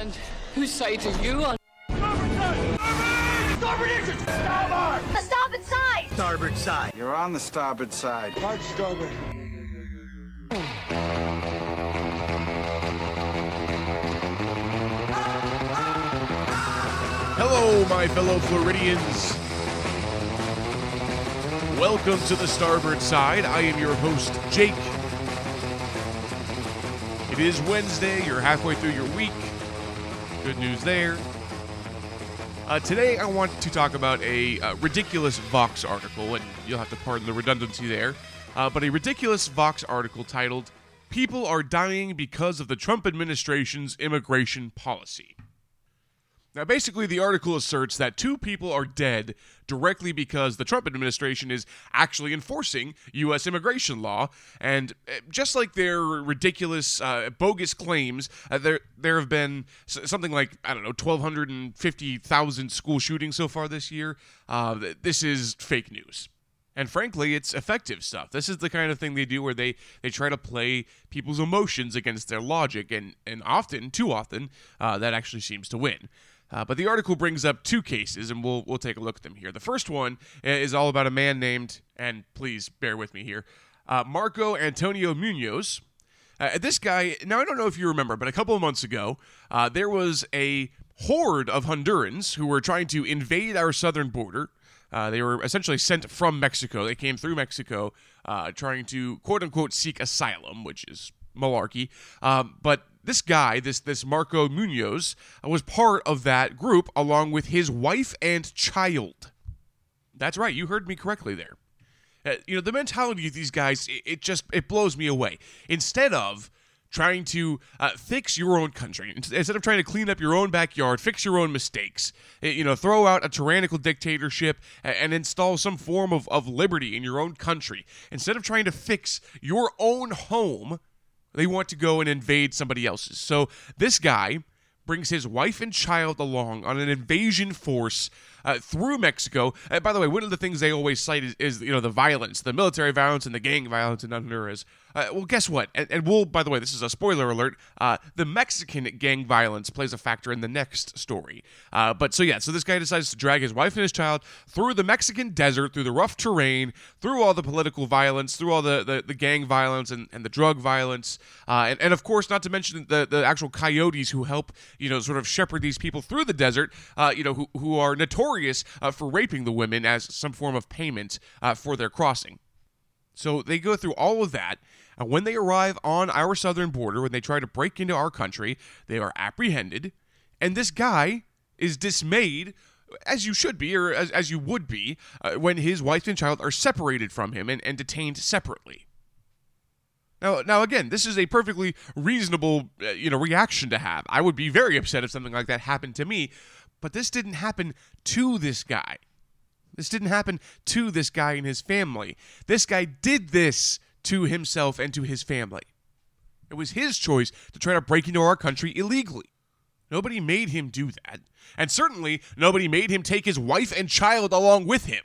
And whose side are you on? Starboard The starboard side! Starboard side. You're on the starboard side. Hard starboard. Hello, my fellow Floridians. Welcome to the Starboard Side. I am your host, Jake. It is Wednesday. You're halfway through your week. Good news there. Uh, today, I want to talk about a uh, ridiculous Vox article, and you'll have to pardon the redundancy there, uh, but a ridiculous Vox article titled, People Are Dying Because of the Trump Administration's Immigration Policy. Now, basically, the article asserts that two people are dead directly because the Trump administration is actually enforcing U.S. immigration law. And uh, just like their ridiculous, uh, bogus claims, uh, there there have been something like I don't know, twelve hundred and fifty thousand school shootings so far this year. Uh, this is fake news. And frankly, it's effective stuff. This is the kind of thing they do where they, they try to play people's emotions against their logic, and, and often, too often, uh, that actually seems to win. Uh, but the article brings up two cases, and we'll we'll take a look at them here. The first one is all about a man named, and please bear with me here, uh, Marco Antonio Munoz. Uh, this guy, now I don't know if you remember, but a couple of months ago, uh, there was a horde of Hondurans who were trying to invade our southern border. Uh, they were essentially sent from Mexico. They came through Mexico uh, trying to quote unquote seek asylum, which is malarkey. Um, but this guy, this this Marco Munoz, uh, was part of that group along with his wife and child. That's right, you heard me correctly there. Uh, you know the mentality of these guys, it, it just it blows me away. Instead of trying to uh, fix your own country instead of trying to clean up your own backyard fix your own mistakes uh, you know throw out a tyrannical dictatorship and, and install some form of, of liberty in your own country instead of trying to fix your own home they want to go and invade somebody else's. So this guy brings his wife and child along on an invasion force uh, through Mexico. Uh, by the way, one of the things they always cite is, is, you know the violence, the military violence, and the gang violence in Honduras. Uh, well, guess what? And, and, we'll, by the way, this is a spoiler alert. Uh, the Mexican gang violence plays a factor in the next story. Uh, but so yeah, so this guy decides to drag his wife and his child through the Mexican desert, through the rough terrain, through all the political violence, through all the, the, the gang violence and, and the drug violence, uh, and, and of course, not to mention the, the actual coyotes who help you know sort of shepherd these people through the desert. Uh, you know who who are notorious uh, for raping the women as some form of payment for their crossing. So they go through all of that. And when they arrive on our southern border, when they try to break into our country, they are apprehended. And this guy is dismayed, as you should be, or as, as you would be, uh, when his wife and child are separated from him and, and detained separately. Now, now again, this is a perfectly reasonable, uh, you know, reaction to have. I would be very upset if something like that happened to me, but this didn't happen to this guy. This didn't happen to this guy and his family. This guy did this to himself and to his family. It was his choice to try to break into our country illegally. Nobody made him do that. And certainly, nobody made him take his wife and child along with him.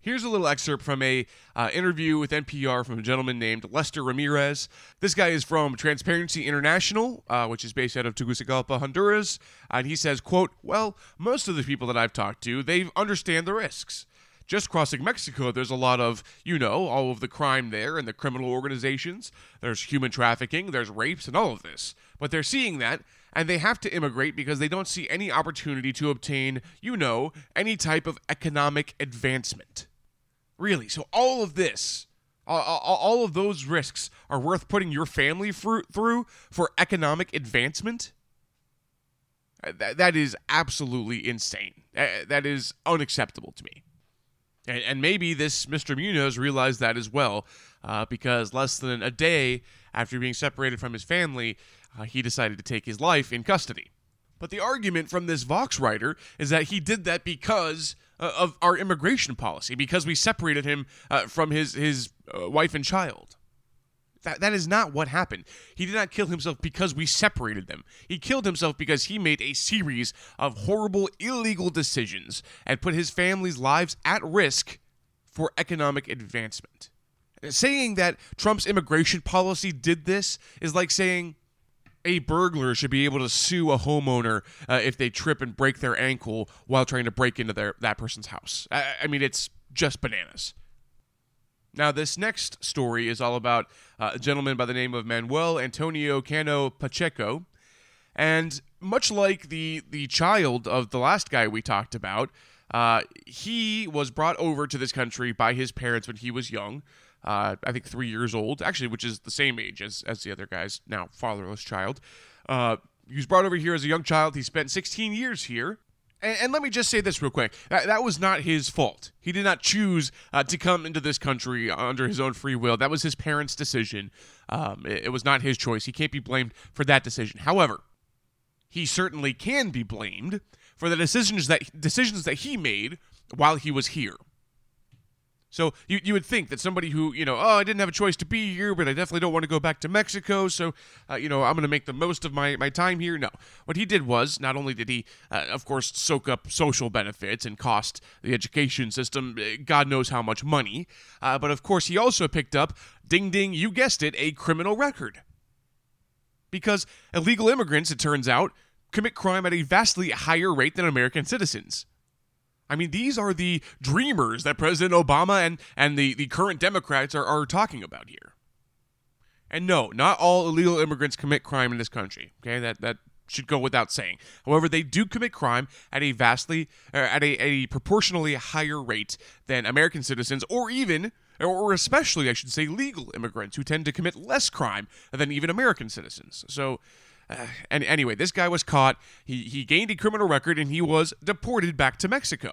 Here's a little excerpt from a uh, interview with NPR from a gentleman named Lester Ramirez. This guy is from Transparency International, uh, which is based out of Tegucigalpa, Honduras, and he says, "quote Well, most of the people that I've talked to, they understand the risks. Just crossing Mexico, there's a lot of, you know, all of the crime there and the criminal organizations. There's human trafficking, there's rapes, and all of this. But they're seeing that." And they have to immigrate because they don't see any opportunity to obtain, you know, any type of economic advancement. Really. So all of this, all, of those risks are worth putting your family through for economic advancement? That is absolutely insane. That is unacceptable to me. And, and maybe this Mr. Munoz realized that as well, uh, because less than a day after being separated from his family, uh, he decided to take his life in custody. But the argument from this Vox writer is that he did that because uh, of our immigration policy, because we separated him uh, from his his uh, wife and child. That, that is not what happened. He did not kill himself because we separated them. He killed himself because he made a series of horrible, illegal decisions and put his family's lives at risk for economic advancement. Saying that Trump's immigration policy did this is like saying a burglar should be able to sue a homeowner uh, if they trip and break their ankle while trying to break into their that person's house. I, I mean, it's just bananas. Now, this next story is all about uh, a gentleman by the name of Manuel Antonio Cano Pacheco. And much like the, the child of the last guy we talked about, uh, he was brought over to this country by his parents when he was young. Uh, I think three years old, actually, which is the same age as, as the other guy's now fatherless child. Uh, he was brought over here as a young child. He spent 16 years here. And, and, let me just say this real quick. That, that was not his fault. He did not choose uh, to come into this country under his own free will. That was his parents' decision. Um, it, it was not his choice. He can't be blamed for that decision. However, he certainly can be blamed for the decisions that decisions that he made while he was here. So you, you would think that somebody who, you know, oh, I didn't have a choice to be here, but I definitely don't want to go back to Mexico, so, uh, you know, I'm going to make the most of my, my time here. No. What he did was, not only did he, uh, of course, soak up social benefits and cost the education system uh, God knows how much money, uh, but of course, he also picked up, ding ding, you guessed it, a criminal record. Because illegal immigrants, it turns out, commit crime at a vastly higher rate than American citizens. I mean, these are the dreamers that President Obama and, and the, the current Democrats are, are talking about here. And no, not all illegal immigrants commit crime in this country. Okay, that, that should go without saying. However, they do commit crime at a vastly, uh, at a, a proportionally higher rate than American citizens, or even, or especially, I should say, legal immigrants who tend to commit less crime than even American citizens. So, uh, and anyway, this guy was caught. He he gained a criminal record and he was deported back to Mexico.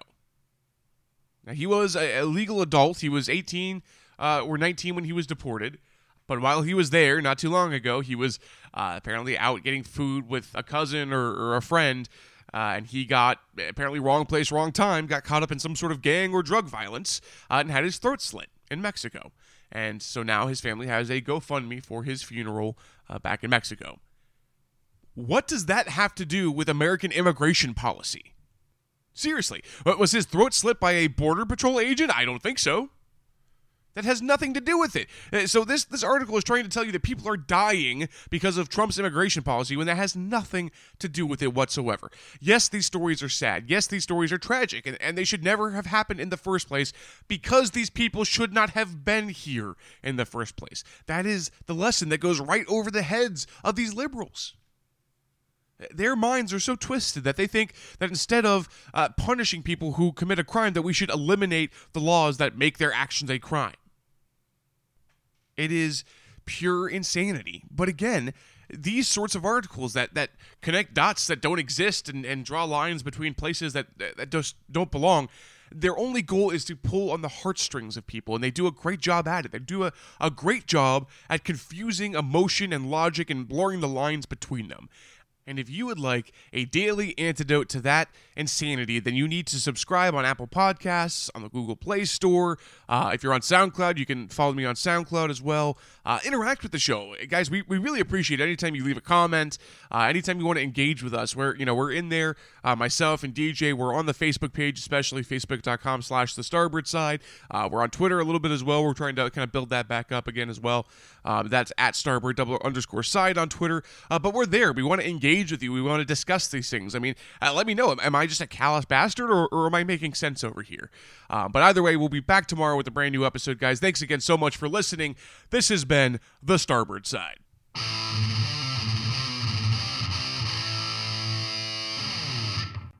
Now he was a, a legal adult. He was 18 uh, or 19 when he was deported. But while he was there, not too long ago, he was uh, apparently out getting food with a cousin or, or a friend, uh, and he got apparently wrong place, wrong time, got caught up in some sort of gang or drug violence, uh, and had his throat slit in Mexico. And so now his family has a GoFundMe for his funeral uh, back in Mexico. What does that have to do with American immigration policy? Seriously, was his throat slit by a border patrol agent? I don't think so. That has nothing to do with it. Uh, so this this article is trying to tell you that people are dying because of Trump's immigration policy when that has nothing to do with it whatsoever. Yes, these stories are sad. Yes, these stories are tragic, and, and they should never have happened in the first place because these people should not have been here in the first place. That is the lesson that goes right over the heads of these liberals. Their minds are so twisted that they think that instead of uh, punishing people who commit a crime, that we should eliminate the laws that make their actions a crime. It is pure insanity. But again, these sorts of articles that, that connect dots that don't exist and, and draw lines between places that, that just don't belong, their only goal is to pull on the heartstrings of people, and they do a great job at it. They do a, a great job at confusing emotion and logic and blurring the lines between them. And if you would like a daily antidote to that insanity, then you need to subscribe on Apple Podcasts, on the Google Play Store. Uh, if you're on SoundCloud, you can follow me on SoundCloud as well. Uh, interact with the show, guys. We, we really appreciate it. anytime you leave a comment, uh, anytime you want to engage with us. We're you know we're in there. Uh, myself and DJ, we're on the Facebook page, especially Facebook.com/slash The Starboard Side. Uh, we're on Twitter a little bit as well. We're trying to kind of build that back up again as well. Um, that's at Starboard double underscore side on Twitter. Uh, but we're there. We want to engage with you. We want to discuss these things. I mean, uh, let me know. Am I just a callous bastard or, or am I making sense over here? But either way, we'll be back tomorrow with a brand new episode, guys. Thanks again so much for listening. This has been The Starboard Side.